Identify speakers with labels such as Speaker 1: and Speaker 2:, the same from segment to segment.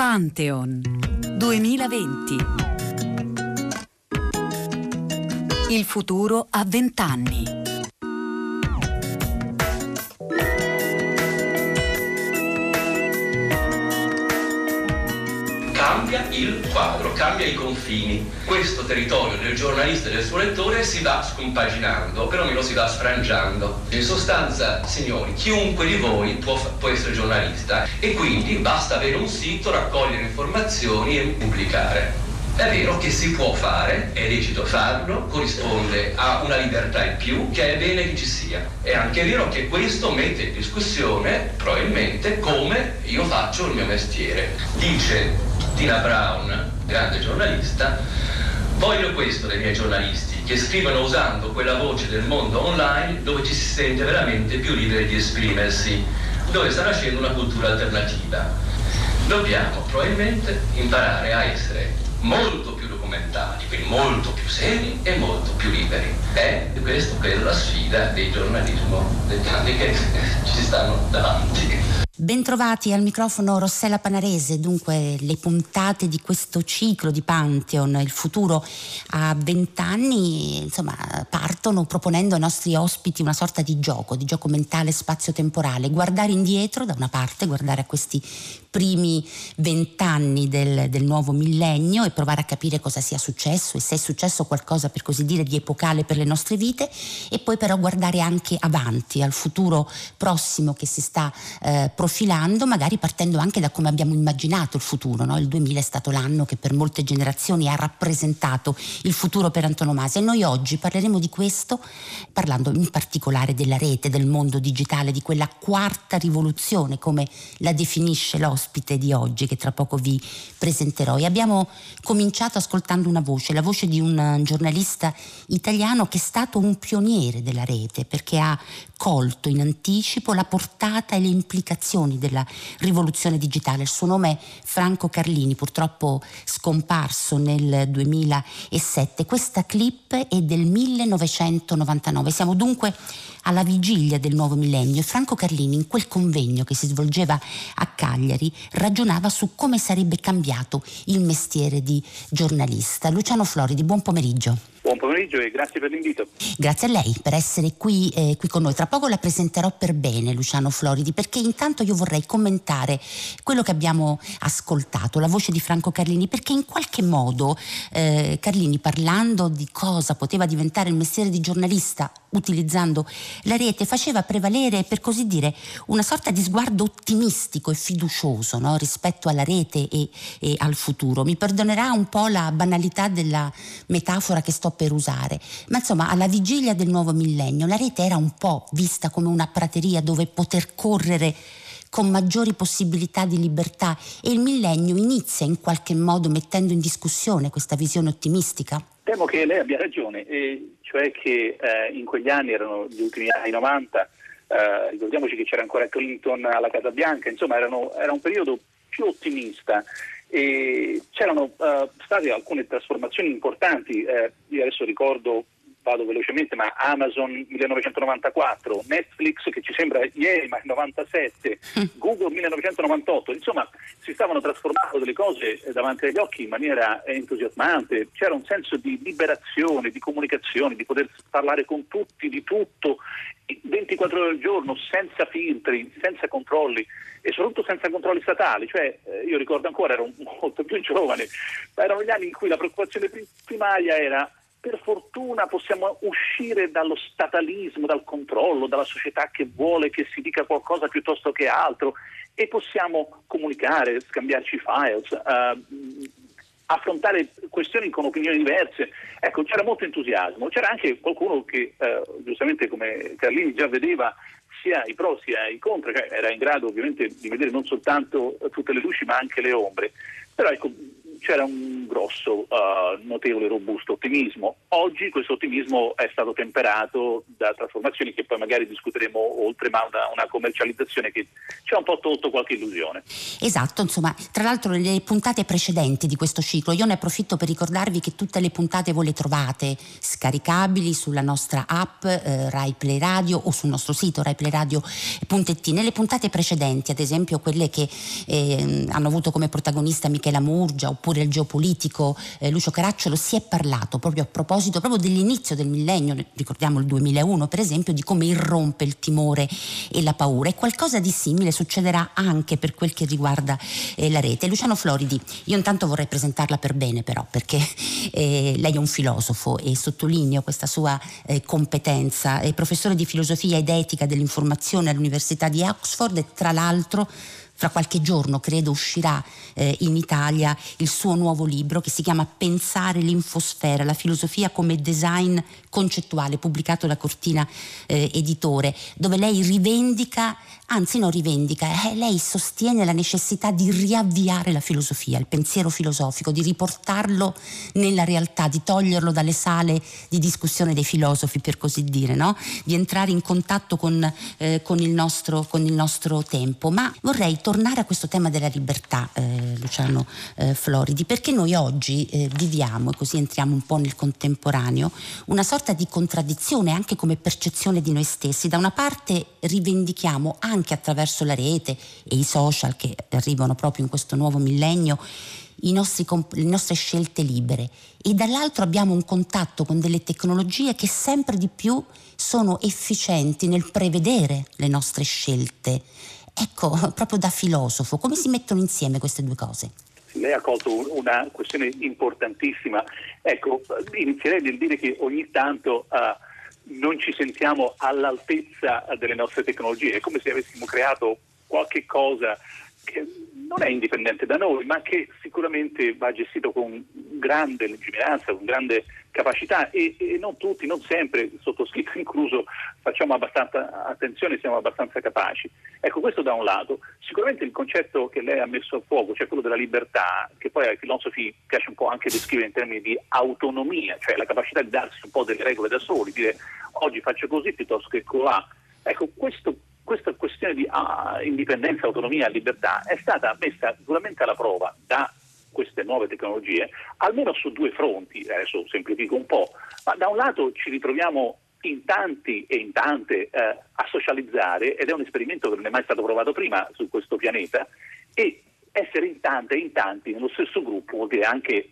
Speaker 1: Pantheon 2020. Il futuro a vent'anni.
Speaker 2: Cambia il quadro, cambia i confini. Questo territorio del giornalista e del suo lettore si va scompaginando, perlomeno si va sfrangiando. In sostanza, signori, chiunque di voi può, può essere giornalista e quindi basta avere un sito, raccogliere informazioni e pubblicare. È vero che si può fare, è lecito farlo, corrisponde a una libertà in più che è bene che ci sia. È anche vero che questo mette in discussione probabilmente come io faccio il mio mestiere. Dice Tina Brown, grande giornalista, voglio questo dai miei giornalisti, che scrivono usando quella voce del mondo online dove ci si sente veramente più liberi di esprimersi, dove sta nascendo una cultura alternativa. Dobbiamo probabilmente imparare a essere molto più documentati, quindi molto più seri e molto più liberi. È questa la sfida del giornalismo degli anni che ci stanno davanti.
Speaker 3: Bentrovati al microfono Rossella Panarese, dunque le puntate di questo ciclo di Pantheon, il futuro a vent'anni, insomma, partono proponendo ai nostri ospiti una sorta di gioco, di gioco mentale spazio-temporale, guardare indietro da una parte, guardare a questi primi vent'anni del, del, nuovo millennio e provare a capire cosa sia successo e se è successo qualcosa per così dire di epocale per le nostre vite e poi però guardare anche avanti al futuro prossimo che si sta eh, profilando, magari partendo anche da come abbiamo immaginato il futuro. No? Il 2000 è stato l'anno che per molte generazioni ha rappresentato il futuro per antonomasia e noi oggi parleremo di questo parlando in particolare della rete, del mondo digitale, di quella quarta rivoluzione come la definisce l'OSCE ospite di oggi che tra poco vi presenterò e abbiamo cominciato ascoltando una voce, la voce di un giornalista italiano che è stato un pioniere della rete perché ha colto in anticipo la portata e le implicazioni della rivoluzione digitale. Il suo nome è Franco Carlini, purtroppo scomparso nel 2007. Questa clip è del 1999. Siamo dunque alla vigilia del nuovo millennio e Franco Carlini in quel convegno che si svolgeva a Cagliari ragionava su come sarebbe cambiato il mestiere di giornalista. Luciano Floridi, buon pomeriggio.
Speaker 4: Buon pomeriggio e grazie per l'invito.
Speaker 3: Grazie a lei per essere qui, eh, qui, con noi. Tra poco la presenterò per bene, Luciano Floridi, perché intanto io vorrei commentare quello che abbiamo ascoltato, la voce di Franco Carlini, perché in qualche modo eh, Carlini parlando di cosa poteva diventare il mestiere di giornalista utilizzando la rete faceva prevalere, per così dire, una sorta di sguardo ottimistico e fiducioso no? rispetto alla rete e, e al futuro. Mi perdonerà un po' la banalità della metafora che sto per usare, ma insomma alla vigilia del nuovo millennio la rete era un po' vista come una prateria dove poter correre con maggiori possibilità di libertà e il millennio inizia in qualche modo mettendo in discussione questa visione ottimistica?
Speaker 4: Temo che lei abbia ragione, e cioè che eh, in quegli anni erano gli ultimi anni 90, eh, ricordiamoci che c'era ancora Clinton alla Casa Bianca, insomma erano, era un periodo più ottimista e c'erano uh, state alcune trasformazioni importanti, eh, io adesso ricordo, vado velocemente, ma Amazon 1994, Netflix che ci sembra ieri ma è 97, Google 1998, insomma si stavano trasformando delle cose davanti agli occhi in maniera entusiasmante, c'era un senso di liberazione, di comunicazione, di poter parlare con tutti di tutto 24 ore al giorno, senza filtri, senza controlli e soprattutto senza controlli statali. Cioè, eh, io ricordo ancora, ero molto più giovane, ma erano gli anni in cui la preoccupazione primaria era per fortuna possiamo uscire dallo statalismo, dal controllo, dalla società che vuole che si dica qualcosa piuttosto che altro e possiamo comunicare, scambiarci files, uh, affrontare questioni con opinioni diverse. Ecco, c'era molto entusiasmo, c'era anche qualcuno che, eh, giustamente come Carlini già vedeva, sia i pro sia i contro, cioè era in grado ovviamente di vedere non soltanto tutte le luci ma anche le ombre. Però ecco, c'era un grosso, uh, notevole, robusto ottimismo. Oggi questo ottimismo è stato temperato da trasformazioni che poi magari discuteremo oltre, ma una, una commercializzazione che ci ha un po' tolto qualche illusione.
Speaker 3: Esatto, insomma, tra l'altro nelle puntate precedenti di questo ciclo io ne approfitto per ricordarvi che tutte le puntate voi le trovate scaricabili sulla nostra app eh, Rai Play Radio o sul nostro sito raiplayradio.it. Nelle puntate precedenti, ad esempio quelle che eh, hanno avuto come protagonista Michela Murgia oppure il geopolitico eh, Lucio Caracciolo, si è parlato proprio a proposito proprio dell'inizio del millennio, ricordiamo il 2001 per esempio, di come irrompe il timore e la paura e qualcosa di simile succederà anche per quel che riguarda eh, la rete. Luciano Floridi, io intanto vorrei presentarla per bene però perché eh, lei è un filosofo e sottolineo questa sua eh, competenza, è professore di filosofia ed etica dell'informazione all'Università di Oxford e tra l'altro fra qualche giorno credo uscirà eh, in Italia il suo nuovo libro che si chiama Pensare l'infosfera, la filosofia come design concettuale, pubblicato da Cortina eh, Editore, dove lei rivendica, anzi non rivendica, eh, lei sostiene la necessità di riavviare la filosofia, il pensiero filosofico, di riportarlo nella realtà, di toglierlo dalle sale di discussione dei filosofi, per così dire, no? di entrare in contatto con, eh, con, il nostro, con, il nostro, tempo. Ma vorrei tornare a questo tema della libertà, eh, Luciano eh, Floridi, perché noi oggi eh, viviamo, e così entriamo un po' nel contemporaneo, una sorta di contraddizione anche come percezione di noi stessi. Da una parte rivendichiamo anche attraverso la rete e i social che arrivano proprio in questo nuovo millennio nostri, le nostre scelte libere e dall'altro abbiamo un contatto con delle tecnologie che sempre di più sono efficienti nel prevedere le nostre scelte Ecco, proprio da filosofo, come si mettono insieme queste due cose?
Speaker 4: Lei ha colto una questione importantissima. Ecco, inizierei nel dire che ogni tanto uh, non ci sentiamo all'altezza delle nostre tecnologie, è come se avessimo creato qualche cosa che non è indipendente da noi, ma che sicuramente va gestito con grande lungimiranza, con grande capacità e, e, non tutti, non sempre, sottoscritto incluso, facciamo abbastanza attenzione, siamo abbastanza capaci. Ecco, questo da un lato. Sicuramente il concetto che lei ha messo a fuoco, cioè quello della libertà, che poi ai filosofi piace un po' anche descrivere in termini di autonomia, cioè la capacità di darsi un po' delle regole da soli, dire oggi faccio così piuttosto che colà. Ecco, questo questa questione di ah, indipendenza, autonomia libertà è stata messa duramente alla prova da queste nuove tecnologie, almeno su due fronti, adesso semplifico un po', ma da un lato ci ritroviamo in tanti e in tante eh, a socializzare ed è un esperimento che non è mai stato provato prima su questo pianeta e essere in tante e in tanti nello stesso gruppo vuol dire anche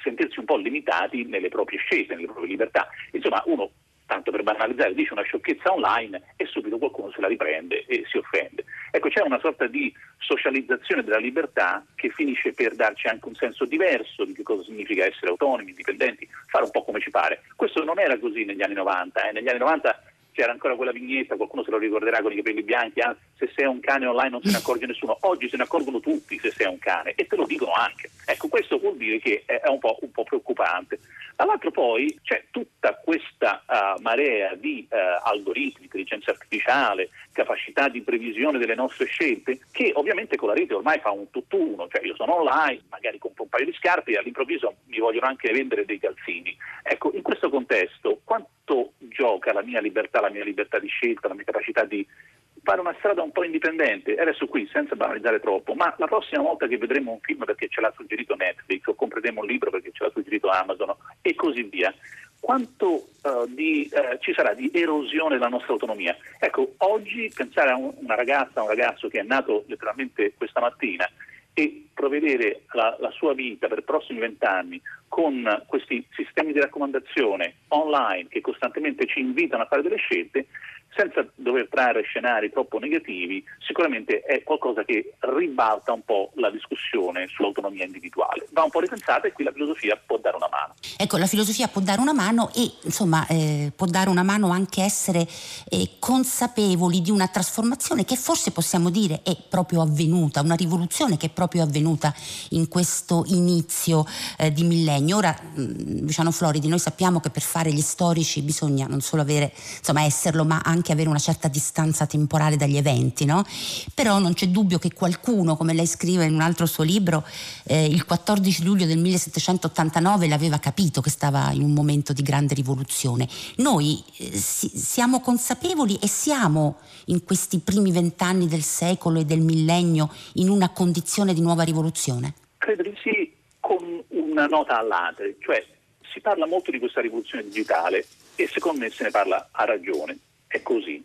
Speaker 4: sentirsi un po' limitati nelle proprie scelte, nelle proprie libertà. Insomma, uno tanto per banalizzare, dice una sciocchezza online e subito qualcuno se la riprende e si offende. Ecco, c'è una sorta di socializzazione della libertà che finisce per darci anche un senso diverso di che cosa significa essere autonomi, indipendenti, fare un po' come ci pare. Questo non era così negli anni 90, eh. negli anni 90 c'era ancora quella vignetta, qualcuno se lo ricorderà con i capelli bianchi, ah, se sei un cane online non se ne accorge nessuno, oggi se ne accorgono tutti se sei un cane e te lo dicono anche. Ecco, questo vuol dire che è un po', un po preoccupante. Dall'altro poi c'è tutta questa uh, marea di uh, algoritmi, intelligenza artificiale, capacità di previsione delle nostre scelte, che ovviamente con la rete ormai fa un tutt'uno, cioè io sono online, magari compro un paio di scarpe e all'improvviso mi vogliono anche vendere dei calzini. Ecco, in questo contesto quanto gioca la mia libertà, la mia libertà di scelta, la mia capacità di fare una strada un po' indipendente. Adesso qui, senza banalizzare troppo, ma la prossima volta che vedremo un film perché ce l'ha suggerito Netflix o compreremo un libro perché ce l'ha suggerito Amazon e così via, quanto uh, di, uh, ci sarà di erosione della nostra autonomia? Ecco, oggi pensare a un, una ragazza, a un ragazzo che è nato letteralmente questa mattina e provvedere la, la sua vita per i prossimi vent'anni con questi sistemi di raccomandazione online che costantemente ci invitano a fare delle scelte, senza dover trarre scenari troppo negativi, sicuramente è qualcosa che ribalta un po' la discussione sull'autonomia individuale. Va un po' ripensata e qui la filosofia può dare una mano.
Speaker 3: Ecco, la filosofia può dare una mano e insomma eh, può dare una mano anche essere eh, consapevoli di una trasformazione che forse possiamo dire è proprio avvenuta, una rivoluzione che è proprio avvenuta in questo inizio eh, di millennio. Ora, Luciano Floridi, noi sappiamo che per fare gli storici bisogna non solo avere, insomma, esserlo, ma anche anche avere una certa distanza temporale dagli eventi, no? Però non c'è dubbio che qualcuno, come lei scrive in un altro suo libro, eh, il 14 luglio del 1789 l'aveva capito che stava in un momento di grande rivoluzione. Noi eh, si, siamo consapevoli e siamo in questi primi vent'anni del secolo e del millennio in una condizione di nuova rivoluzione?
Speaker 4: Credo di sì, con una nota all'altre, cioè si parla molto di questa rivoluzione digitale e secondo me se ne parla a ragione, è così.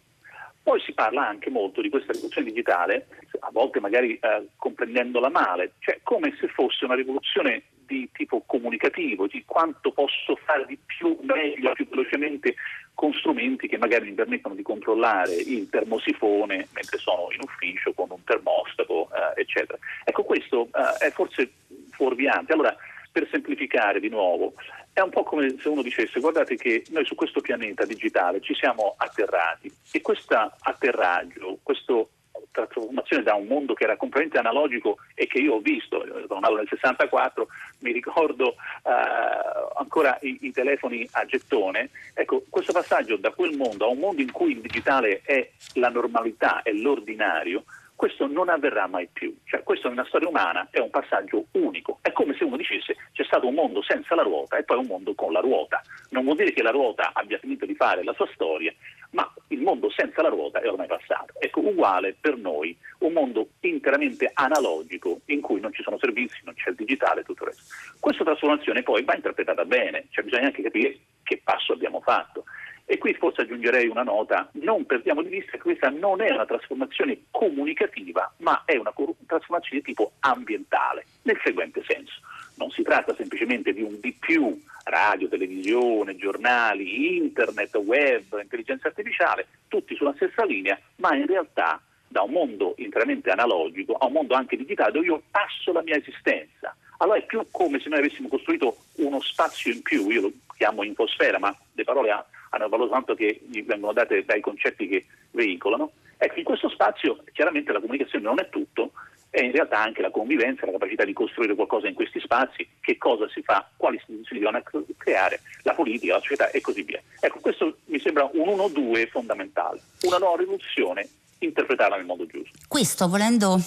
Speaker 4: Poi si parla anche molto di questa rivoluzione digitale, a volte magari eh, comprendendola male, cioè come se fosse una rivoluzione di tipo comunicativo, di quanto posso fare di più, meglio, più velocemente con strumenti che magari mi permettono di controllare il termosifone mentre sono in ufficio con un termostato, eh, eccetera. Ecco, questo eh, è forse fuorviante. Allora, per semplificare di nuovo, è un po' come se uno dicesse guardate che noi su questo pianeta digitale ci siamo atterrati e questo atterraggio, questa trasformazione da un mondo che era completamente analogico e che io ho visto, sono nato nel 64, mi ricordo eh, ancora i, i, telefoni a gettone, ecco questo passaggio da quel mondo a un mondo in cui il digitale è la normalità, è l'ordinario, questo non avverrà mai più. Cioè, questo nella storia umana è un passaggio unico. È come se uno dicesse c'è stato un mondo senza la ruota e poi un mondo con la ruota. Non vuol dire che la ruota abbia finito di fare la sua storia, ma il mondo senza la ruota è ormai passato. Ecco, uguale per noi, un mondo interamente analogico in cui non ci sono servizi, non c'è il digitale e tutto il resto. Questa trasformazione poi va interpretata bene, cioè bisogna anche capire che passo abbiamo fatto. E qui forse aggiungerei una nota, non perdiamo di vista che questa non è una trasformazione comunicativa, ma è una trasformazione di tipo ambientale, nel seguente senso. Non si tratta semplicemente di un di più, radio, televisione, giornali, internet, web, intelligenza artificiale, tutti sulla stessa linea, ma in realtà da un mondo interamente analogico a un mondo anche digitale dove io passo la mia esistenza. Allora è più come se noi avessimo costruito uno spazio in più, io lo chiamo infosfera, ma le parole hanno valore tanto che gli vengono date dai concetti che veicolano. Ecco, in questo spazio chiaramente la comunicazione non è tutto, è in realtà anche la convivenza, la capacità di costruire qualcosa in questi spazi, che cosa si fa, quali istituzioni devono creare, la politica, la società e così via. Ecco, questo mi sembra un 1-2 fondamentale, una nuova rivoluzione interpretata nel modo giusto.
Speaker 3: Questo volendo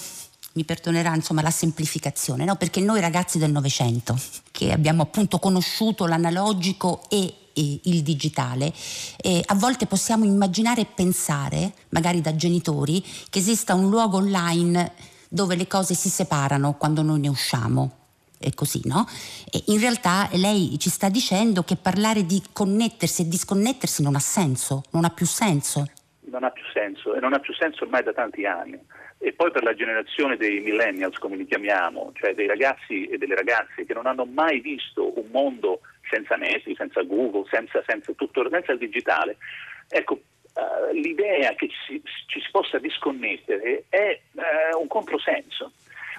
Speaker 3: mi perdonerà insomma la semplificazione, no? perché noi ragazzi del Novecento, che abbiamo appunto conosciuto l'analogico e il digitale, eh, a volte possiamo immaginare e pensare, magari da genitori, che esista un luogo online dove le cose si separano quando noi ne usciamo. È così, no? E in realtà lei ci sta dicendo che parlare di connettersi e disconnettersi non ha senso, non ha più senso.
Speaker 4: Non ha più senso e non ha più senso ormai da tanti anni. E poi per la generazione dei millennials, come li chiamiamo, cioè dei ragazzi e delle ragazze che non hanno mai visto un mondo senza Netflix, senza Google, senza, senza, tutto, senza il digitale. Ecco, uh, l'idea che ci, ci, si possa disconnettere è uh, un controsenso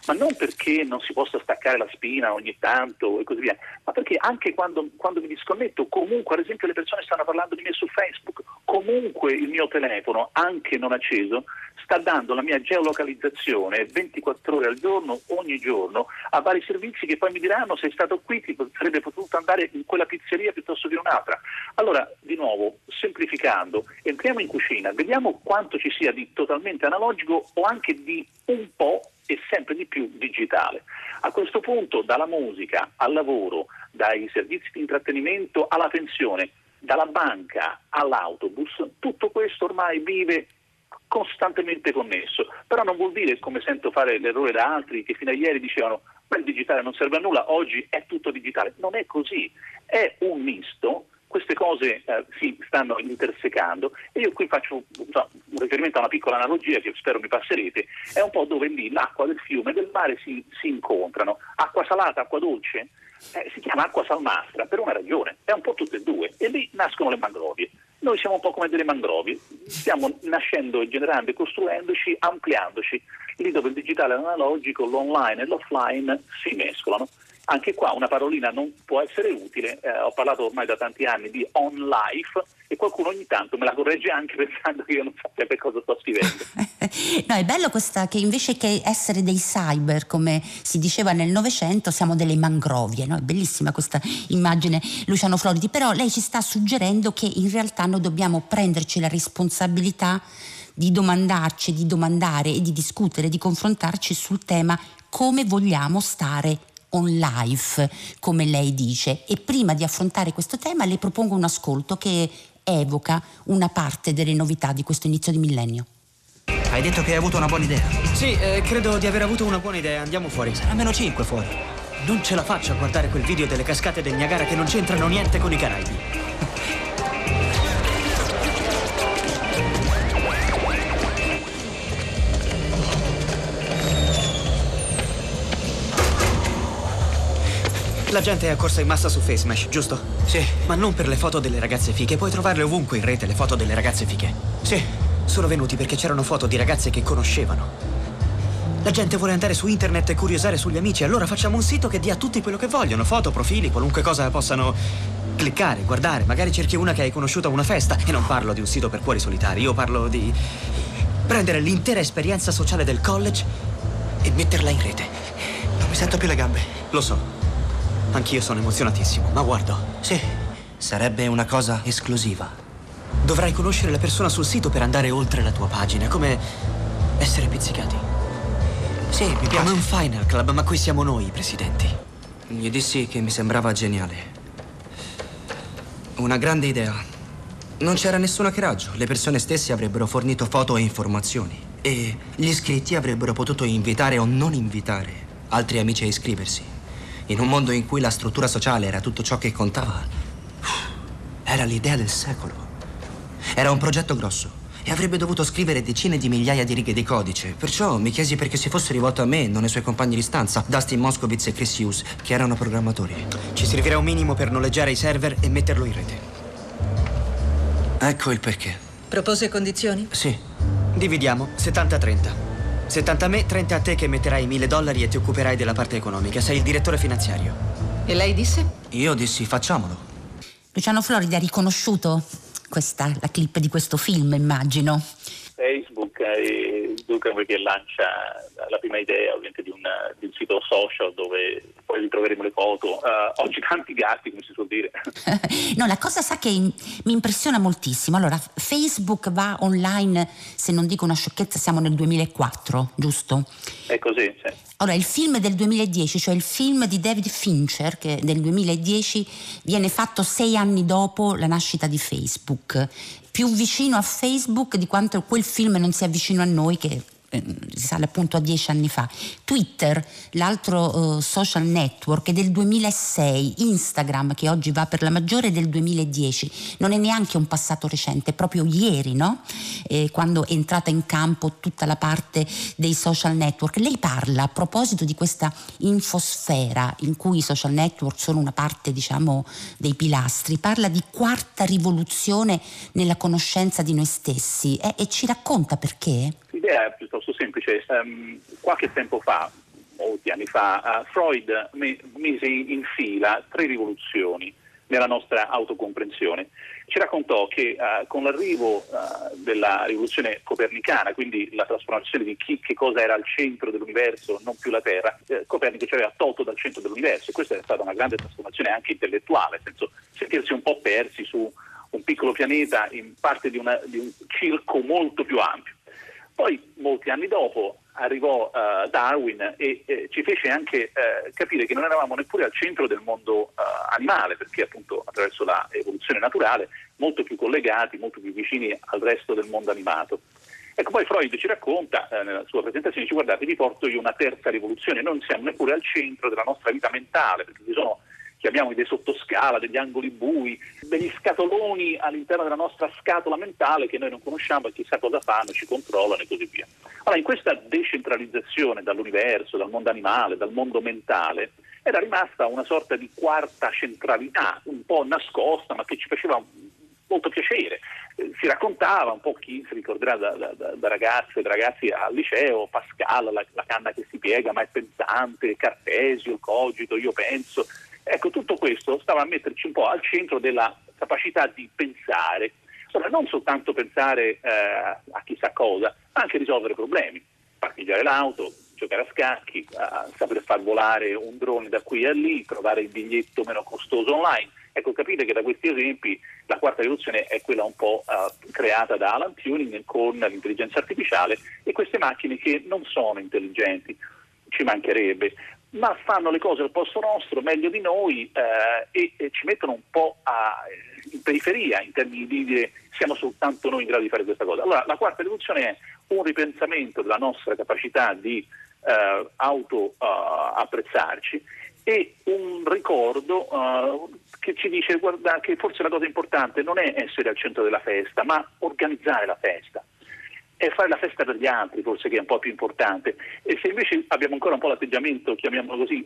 Speaker 4: ma non perché non si possa staccare la spina ogni tanto e così via, ma perché anche quando, quando, mi disconnetto, comunque, ad esempio, le persone stanno parlando di me su Facebook, comunque il mio telefono, anche non acceso, sta dando la mia geolocalizzazione 24 ore al giorno, ogni giorno, a vari servizi che poi mi diranno sei stato qui, ti sarebbe potuto andare in quella pizzeria piuttosto che in un'altra. Allora, di nuovo, semplificando, entriamo in cucina, vediamo quanto ci sia di totalmente analogico o anche di un po' e sempre di più digitale. A questo punto dalla musica al lavoro, dai servizi di intrattenimento alla pensione, dalla banca all'autobus, tutto questo ormai vive costantemente connesso, però non vuol dire, come sento fare l'errore da altri, che fino a ieri dicevano ma il digitale non serve a nulla, oggi è tutto digitale. Non è così, è un misto queste cose eh, si stanno intersecando e io qui faccio so, un riferimento a una piccola analogia che spero mi passerete, è un po' dove lì l'acqua del fiume e del mare si, si incontrano, acqua salata, acqua dolce, eh, si chiama acqua salmastra per una ragione, è un po' tutte e due. E lì nascono le mangrovie. Noi siamo un po' come delle mangrovie, stiamo nascendo generando e costruendoci, ampliandoci, lì dove il digitale e l'analogico, l'online e l'offline si mescolano Anche qua una parolina non può essere utile, eh, ho parlato ormai da tanti anni di on life e qualcuno ogni tanto me la corregge anche pensando che io non sappia per cosa sto scrivendo.
Speaker 3: no, è bello questa che invece che essere dei cyber, come si diceva nel Novecento, siamo delle mangrovie, no? È bellissima questa immagine Luciano Floridi, però lei ci sta suggerendo che in realtà noi dobbiamo prenderci la responsabilità di domandarci, di domandare e di discutere, di confrontarci sul tema come vogliamo stare on life, come lei dice. E prima di affrontare questo tema le propongo un ascolto che evoca una parte delle novità di questo inizio di millennio.
Speaker 5: Hai detto che hai avuto una buona idea?
Speaker 6: Sì, eh, credo di aver avuto una buona idea. Andiamo fuori.
Speaker 5: Sarà meno 5 fuori.
Speaker 6: Non ce la faccio a guardare quel video delle cascate del Niagara che non c'entrano niente con i Caraibi. La gente è accorsa in massa su FaceMesh, giusto?
Speaker 5: Sì.
Speaker 6: Ma non per le foto delle ragazze fiche. Puoi trovarle ovunque in rete, le foto delle ragazze fiche.
Speaker 5: Sì.
Speaker 6: Sono venuti perché c'erano foto di ragazze che conoscevano. La gente vuole andare su internet e curiosare sugli amici, allora facciamo un sito che dia a tutti quello che vogliono, foto, profili, qualunque cosa possano cliccare, guardare. Magari cerchi una che hai conosciuto a una festa. E non parlo di un sito per cuori solitari, io parlo di prendere l'intera esperienza sociale del college e metterla in rete.
Speaker 5: Non mi sento più le gambe.
Speaker 6: Lo so. Anch'io sono emozionatissimo, ma guardo.
Speaker 5: Sì, sarebbe una cosa esclusiva.
Speaker 6: Dovrai conoscere la persona sul sito per andare oltre la tua pagina, come essere pizzicati.
Speaker 5: Sì, mi piace.
Speaker 6: Come un final club, ma qui siamo noi i presidenti.
Speaker 5: Gli dissi che mi sembrava geniale. Una grande idea. Non c'era nessun hackeraggio. Le persone stesse avrebbero fornito foto e informazioni. E gli iscritti avrebbero potuto invitare o non invitare altri amici a iscriversi. In un mondo in cui la struttura sociale era tutto ciò che contava, era l'idea del secolo. Era un progetto grosso e avrebbe dovuto scrivere decine di migliaia di righe di codice. Perciò mi chiesi perché si fosse rivolto a me, non ai suoi compagni di stanza, Dustin Moskowitz e Chris Hughes, che erano programmatori.
Speaker 6: Ci servirà un minimo per noleggiare i server e metterlo in rete.
Speaker 5: Ecco il perché.
Speaker 7: Propose condizioni?
Speaker 5: Sì.
Speaker 6: Dividiamo 70-30. 70 a me, 30 a te che metterai 1000 dollari e ti occuperai della parte economica. Sei il direttore finanziario.
Speaker 7: E lei disse?
Speaker 5: Io dissi facciamolo.
Speaker 3: Luciano Florida ha riconosciuto questa, la clip di questo film, immagino.
Speaker 4: Facebook e Zuckerberg che lancia la prima idea ovviamente di un, di un sito social dove poi ritroveremo le foto. Uh, oggi tanti gatti, come si suol dire.
Speaker 3: no, la cosa sa che mi impressiona moltissimo. Allora, Facebook va online, se non dico una sciocchezza, siamo nel 2004, giusto?
Speaker 4: È così, sì.
Speaker 3: Allora, il film del 2010, cioè il film di David Fincher, che del 2010 viene fatto sei anni dopo la nascita di Facebook più vicino a Facebook di quanto quel film non sia vicino a noi che risale appunto a dieci anni fa. Twitter, l'altro uh, social network, è del 2006, Instagram, che oggi va per la maggiore, è del 2010. Non è neanche un passato recente, è proprio ieri, no? Eh, quando è entrata in campo tutta la parte dei social network. Lei parla a proposito di questa infosfera in cui i social network sono una parte, diciamo, dei pilastri, parla di quarta rivoluzione nella conoscenza di noi stessi eh, e ci racconta perché?
Speaker 4: L'idea è piuttosto semplice. Um, qualche tempo fa, molti anni fa, uh, Freud me- mise in fila tre rivoluzioni nella nostra autocomprensione. Ci raccontò che uh, con l'arrivo uh, della rivoluzione copernicana, quindi la trasformazione di chi, che cosa era al centro dell'universo, non più la Terra, eh, Copernico ci aveva tolto dal centro dell'universo e questa è stata una grande trasformazione anche intellettuale, nel senso sentirsi un po' persi su un piccolo pianeta in parte di, una, di un circo molto più ampio. Poi, molti anni dopo, arrivò uh, Darwin e eh, ci fece anche eh, capire che non eravamo neppure al centro del mondo uh, animale, perché appunto attraverso l'evoluzione naturale molto più collegati, molto più vicini al resto del mondo animato. Ecco, poi Freud ci racconta eh, nella sua presentazione, dice guardate, vi porto io una terza rivoluzione, non siamo neppure al centro della nostra vita mentale, perché ci sono chiamiamoli dei sottoscala, degli angoli bui, degli scatoloni all'interno della nostra scatola mentale che noi non conosciamo e chissà cosa fanno, ci controllano e così via. Allora, in questa decentralizzazione dall'universo, dal mondo animale, dal mondo mentale, era rimasta una sorta di quarta centralità, un po' nascosta, ma che ci faceva molto piacere. eh, si raccontava un po' chi si ricorderà da, da, da ragazze e ragazzi al liceo, Pascal, la, la, canna che si piega, ma è pensante, Cartesio, cogito, io penso. Ecco, tutto questo stava a metterci un po' al centro della capacità di pensare, insomma, non soltanto pensare eh, a chissà cosa, ma anche risolvere problemi, parcheggiare l'auto, giocare a scacchi, a saper far volare un drone da qui a lì, trovare il biglietto meno costoso online. Ecco, capite che da questi esempi la quarta rivoluzione è quella un po' uh, creata da Alan Turing con l'intelligenza artificiale e queste macchine che non sono intelligenti, ci mancherebbe, ma fanno le cose al posto nostro meglio di noi eh, e, e, ci mettono un po' a, in periferia in termini di dire siamo soltanto noi in grado di fare questa cosa. Allora la quarta rivoluzione è un ripensamento della nostra capacità di eh, auto uh, apprezzarci e un ricordo uh, che ci dice guarda, che forse la cosa importante non è essere al centro della festa, ma organizzare la festa è fare la festa per gli altri, forse che è un po' più importante. E se invece abbiamo ancora un po' l'atteggiamento, chiamiamolo così,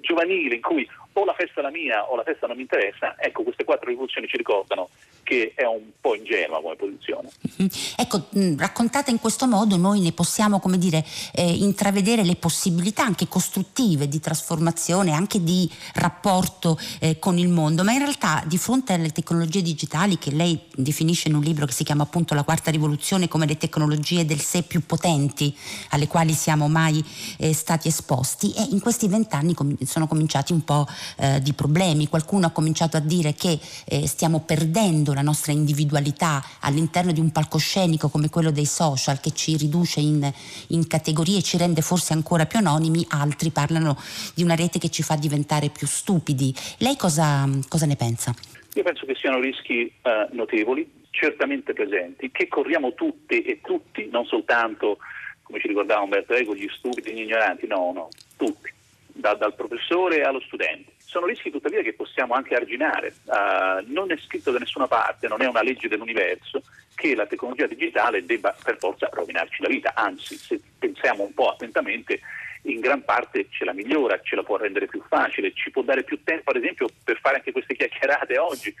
Speaker 4: giovanile, in cui o la festa è la mia o la festa non mi interessa, ecco, queste quattro rivoluzioni ci ricordano che è un po' ingenua come posizione.
Speaker 3: Mm-hmm. Ecco, mh, raccontata in questo modo noi ne possiamo, come dire, eh, intravedere le possibilità anche costruttive di trasformazione, anche di rapporto eh, con il mondo, ma in realtà di fronte alle tecnologie digitali che lei definisce in un libro che si chiama appunto La quarta rivoluzione come le tecnologie del sé più potenti alle quali siamo mai eh, stati esposti e in questi vent'anni com- sono cominciati un po' eh, di problemi. Qualcuno ha cominciato a dire che eh, stiamo perdendo la nostra individualità all'interno di un palcoscenico come quello dei social che ci riduce in, in categorie e ci rende forse ancora più anonimi, altri parlano di una rete che ci fa diventare più stupidi. Lei cosa, cosa ne pensa?
Speaker 4: Io penso che siano rischi eh, notevoli, certamente presenti, che corriamo tutte e tutti, non soltanto, come ci ricordava Umberto Eco, gli stupidi gli ignoranti, no, no, tutti, da, dal professore allo studente. Sono rischi tuttavia che possiamo anche arginare. Uh, non è scritto da nessuna parte, non è una legge dell'universo, che la tecnologia digitale debba per forza rovinarci la vita, anzi se pensiamo un po' attentamente in gran parte ce la migliora, ce la può rendere più facile, ci può dare più tempo ad esempio per fare anche queste chiacchierate oggi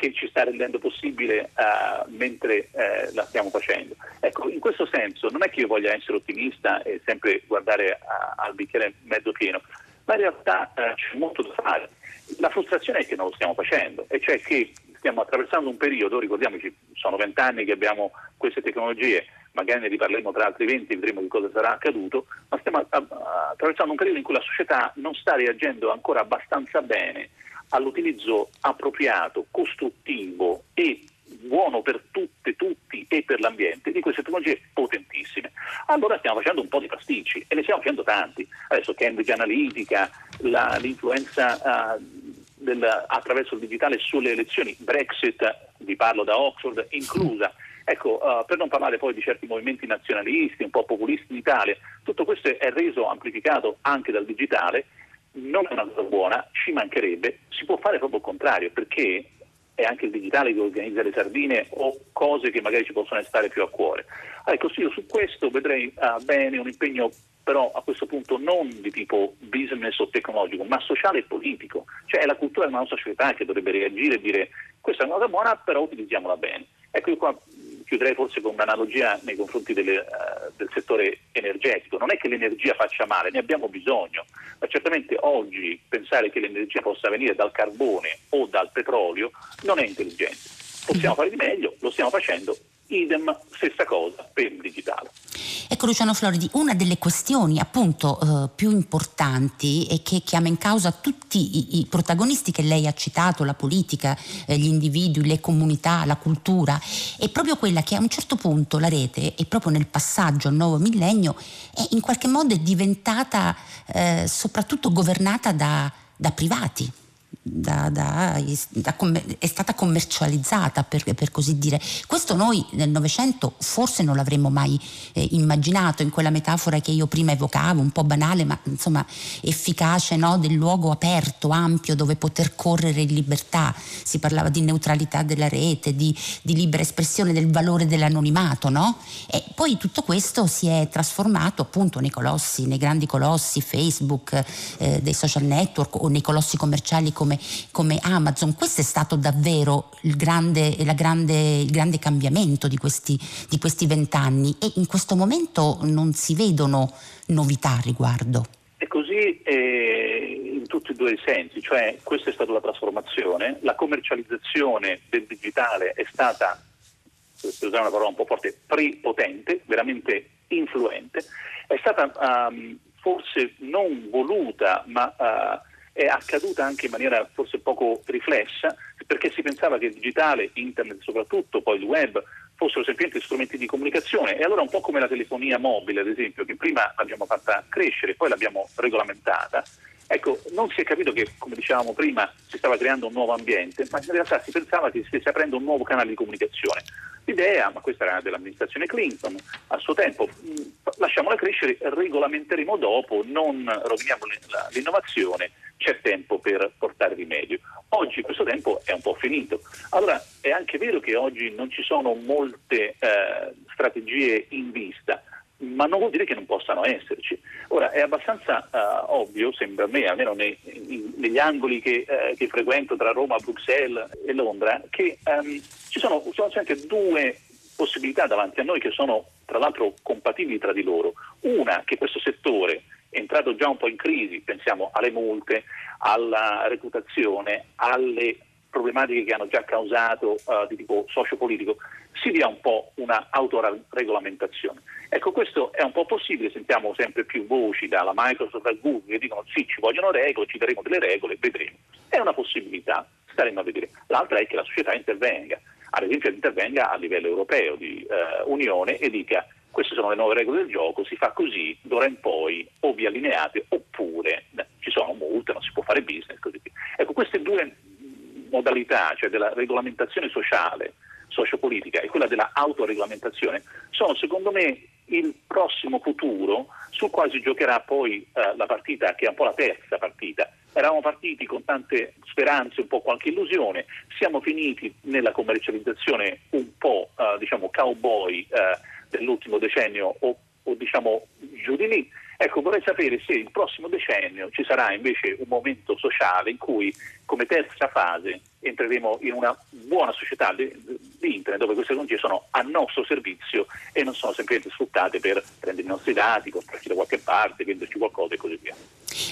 Speaker 4: che ci sta rendendo possibile uh, mentre uh, la stiamo facendo. Ecco, in questo senso non è che io voglia essere ottimista e sempre guardare a, al bicchiere mezzo pieno, ma in realtà uh, c'è molto da fare. La frustrazione è che non lo stiamo facendo, e cioè che stiamo attraversando un periodo, ricordiamoci, sono vent'anni che abbiamo queste tecnologie, magari ne riparleremo tra altri venti, vedremo che cosa sarà accaduto, ma stiamo attraversando un periodo in cui la società non sta reagendo ancora abbastanza bene all'utilizzo appropriato, costruttivo e buono per tutte, tutti e per l'ambiente di queste tecnologie potentissime. Allora stiamo facendo un po' di pasticci e ne stiamo facendo tanti. Adesso Cambridge Analytica, la, l'influenza uh, del, attraverso il digitale sulle elezioni, Brexit, vi parlo da Oxford, inclusa. Ecco, uh, per non parlare poi di certi movimenti nazionalisti, un po' populisti in Italia, tutto questo è reso amplificato anche dal digitale non è una cosa buona, ci mancherebbe, si può fare proprio il contrario perché è anche il digitale che organizza le sardine o cose che magari ci possono stare più a cuore. Ecco, sì, io su questo vedrei uh, bene un impegno però a questo punto non di tipo business o tecnologico, ma sociale e politico. Cioè è la cultura della nostra società che dovrebbe reagire e dire questa è una cosa buona, però utilizziamola bene. Ecco, io qua chiuderei forse con un'analogia nei confronti delle, uh, del settore energetico. Non è che l'energia faccia male, ne abbiamo bisogno, ma certamente oggi pensare che l'energia possa venire dal carbone o dal petrolio non è intelligente. Possiamo fare di meglio, lo stiamo facendo, idem, stessa cosa per il digitale.
Speaker 3: Ecco Luciano Floridi, una delle questioni appunto eh, più importanti e che chiama in causa tutti i, i, protagonisti che lei ha citato, la politica, eh, gli individui, le comunità, la cultura, è proprio quella che a un certo punto la rete, e proprio nel passaggio al nuovo millennio, è in qualche modo è diventata eh, soprattutto governata da, da privati da, da, è stata commercializzata per, per, così dire. Questo noi nel Novecento forse non l'avremmo mai eh, immaginato in quella metafora che io prima evocavo, un po' banale ma insomma efficace no? del luogo aperto, ampio dove poter correre in libertà. Si parlava di neutralità della rete, di, di libera espressione del valore dell'anonimato no? e poi tutto questo si è trasformato appunto nei colossi, nei grandi colossi Facebook, eh, dei social network o nei colossi commerciali come come, come Amazon. Questo è stato davvero il grande, grande, il grande cambiamento di questi, vent'anni e in questo momento non si vedono novità a riguardo.
Speaker 4: È così eh, in tutti e due i sensi, cioè questa è stata la trasformazione, la commercializzazione del digitale è stata, per usare una parola un po' forte, prepotente, veramente influente, è stata um, forse non voluta ma uh, è accaduta anche in maniera forse poco riflessa perché si pensava che il digitale, internet soprattutto, poi il web, fossero semplicemente strumenti di comunicazione. E allora un po' come la telefonia mobile ad esempio che prima l'abbiamo fatta crescere poi l'abbiamo regolamentata ecco non si è capito che come dicevamo prima si stava creando un nuovo ambiente ma in realtà si pensava che si stesse aprendo un nuovo canale di comunicazione l'idea ma questa era dell'amministrazione Clinton a suo tempo lasciamola crescere regolamenteremo dopo non roviniamo l'innovazione c'è tempo per portare rimedio. Oggi questo tempo è un po' finito. Allora è anche vero che oggi non ci sono molte eh, strategie in vista, ma non vuol dire che non possano esserci. Ora è abbastanza uh, ovvio, sembra a me, almeno nei, in, negli angoli che, uh, che, frequento tra Roma, Bruxelles e Londra, che um, ci sono, sempre due possibilità davanti a noi che sono tra l'altro compatibili tra di loro. Una, che questo settore è entrato già un po' in crisi, pensiamo alle multe, alla reputazione, alle problematiche che hanno già causato uh, di tipo sociopolitico, si dia un po' una autoregolamentazione. Ecco, questo è un po' possibile, sentiamo sempre più voci dalla Microsoft al Google che dicono sì, ci vogliono regole, ci daremo delle regole, vedremo. È una possibilità, staremo a vedere. L'altra è che la società intervenga, ad esempio intervenga a livello europeo di uh, Unione e dica queste sono le nuove regole del gioco, si fa così, d'ora in poi o vi allineate oppure beh, ci sono multe, non si può fare business, così via. Ecco, queste due modalità, cioè della regolamentazione sociale, sociopolitica e quella della autoregolamentazione, sono secondo me il prossimo futuro sul quale si giocherà poi eh, la partita che è un po' la terza partita. Eravamo partiti con tante speranze, un po' qualche illusione, siamo finiti nella commercializzazione un po' eh, diciamo cowboy eh, dell'ultimo decennio o, o diciamo giù di lì. Ecco, vorrei sapere se il prossimo decennio ci sarà invece un momento sociale in cui, come terza fase, entreremo in una buona società di, di internet dove queste tecnologie sono a nostro servizio e non sono semplicemente sfruttate per prendere i nostri dati, comprarci da qualche parte, venderci qualcosa e così via.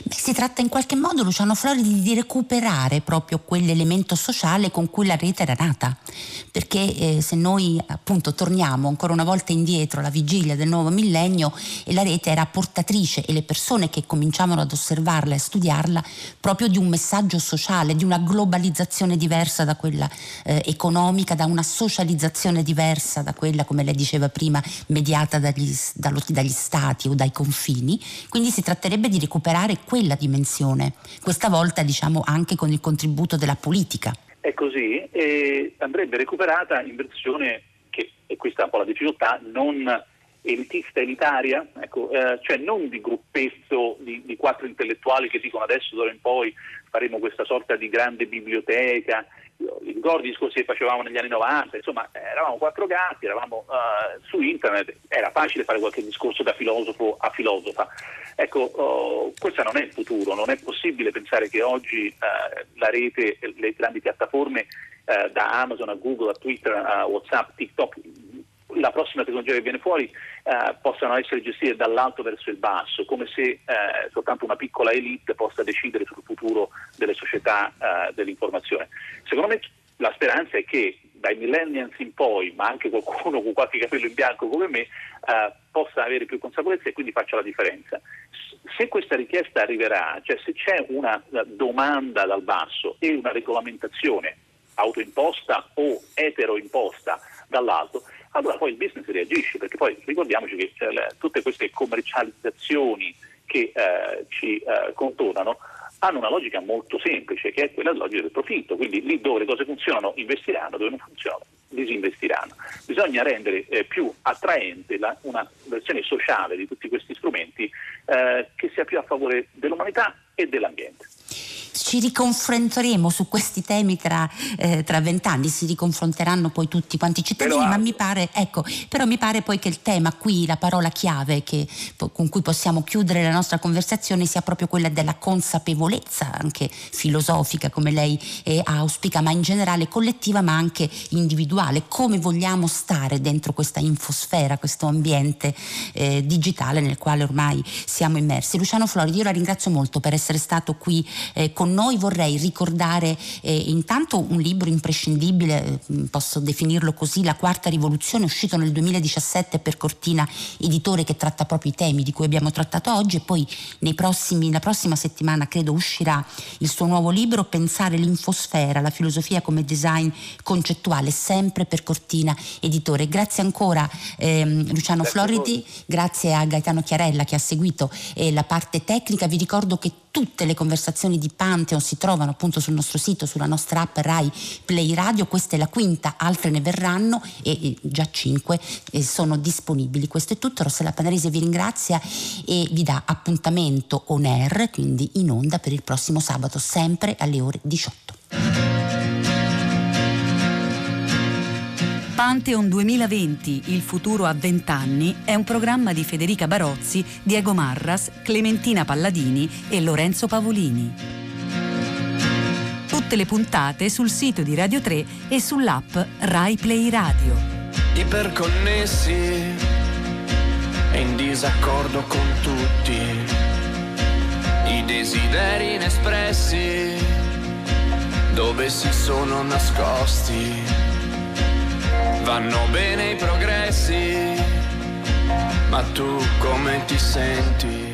Speaker 3: Beh, si tratta in qualche modo, Luciano Flori, di recuperare proprio quell'elemento sociale con cui la rete era nata. Perché eh, se noi appunto torniamo ancora una volta indietro alla vigilia del nuovo millennio e la rete era portatrice e le persone che cominciavano ad osservarla e studiarla proprio di un messaggio sociale, di una globalizzazione diversa da quella eh, economica, da una socializzazione diversa da quella, come lei diceva prima, mediata dagli, dallo, dagli stati o dai confini. Quindi si tratterebbe di recuperare quella dimensione, questa volta diciamo anche con il contributo della politica.
Speaker 4: È così e andrebbe recuperata in versione che, e questa è un po' la difficoltà, non elitista elitaria, ecco, eh, cioè non di gruppetto di, di, quattro intellettuali che dicono adesso d'ora in poi faremo questa sorta di grande biblioteca ricordi i discorsi che facevamo negli anni 90, insomma eravamo quattro gatti, eravamo uh, su internet, era facile fare qualche discorso da filosofo a filosofa. Ecco, uh, questo non è il futuro, non è possibile pensare che oggi uh, la rete, le grandi piattaforme da Amazon a Google a Twitter a Whatsapp, TikTok, la prossima tecnologia che viene fuori eh, possano essere gestite dall'alto verso il basso, come se eh, soltanto una piccola elite possa decidere sul futuro delle società eh, dell'informazione. Secondo me la speranza è che dai millennials in poi, ma anche qualcuno con qualche capello in bianco come me, eh, possa avere più consapevolezza e quindi faccia la differenza. Se questa richiesta arriverà, cioè se c'è una domanda dal basso e una regolamentazione autoimposta o eteroimposta dall'alto, allora poi il business reagisce, perché poi ricordiamoci che le, tutte queste commercializzazioni che eh, ci eh, contornano hanno una logica molto semplice, che è quella logica del profitto, quindi lì dove le cose funzionano investiranno, dove non funzionano disinvestiranno. Bisogna rendere eh, più attraente la, una versione sociale di tutti questi strumenti eh, che sia più a favore dell'umanità e dell'ambiente.
Speaker 3: Ci riconfronteremo su questi temi tra eh, vent'anni, si riconfronteranno poi tutti quanti i cittadini, ma mi pare, ecco, però mi pare poi che il tema qui, la parola chiave che, con cui possiamo chiudere la nostra conversazione sia proprio quella della consapevolezza, anche filosofica come lei eh, auspica, ma in generale collettiva ma anche individuale, come vogliamo stare dentro questa infosfera, questo ambiente eh, digitale nel quale ormai siamo immersi. Luciano Floridi, io la ringrazio molto per essere stato qui eh, con noi, vorrei ricordare eh, intanto un libro imprescindibile, eh, posso definirlo così, La quarta rivoluzione, uscito nel 2017 per Cortina Editore che tratta proprio i temi di cui abbiamo trattato oggi e poi prossimi, la prossima settimana credo uscirà il suo nuovo libro Pensare l'infosfera, la filosofia come design concettuale, sempre per Cortina Editore. Grazie ancora ehm, Luciano grazie Floridi, grazie a Gaetano Chiarella che ha seguito eh, la parte tecnica. Vi ricordo che tutte le conversazioni di Pantheon si trovano appunto sul nostro sito, sulla nostra app Rai Play Radio, questa è la quinta, altre ne verranno e già cinque sono disponibili. Questo è tutto, Rossella Panarese vi ringrazia e vi dà appuntamento on air, quindi in onda per il prossimo sabato, sempre alle ore 18.
Speaker 1: Pantheon 2020, il futuro a 20 anni, è un programma di Federica Barozzi, Diego Marras, Clementina Palladini e Lorenzo Pavolini. Tutte le puntate sul sito di Radio 3 e sull'app Rai Play Radio.
Speaker 8: Iperconnessi e in disaccordo con tutti. I desideri inespressi dove si sono nascosti Vanno bene i progressi, ma tu come ti senti?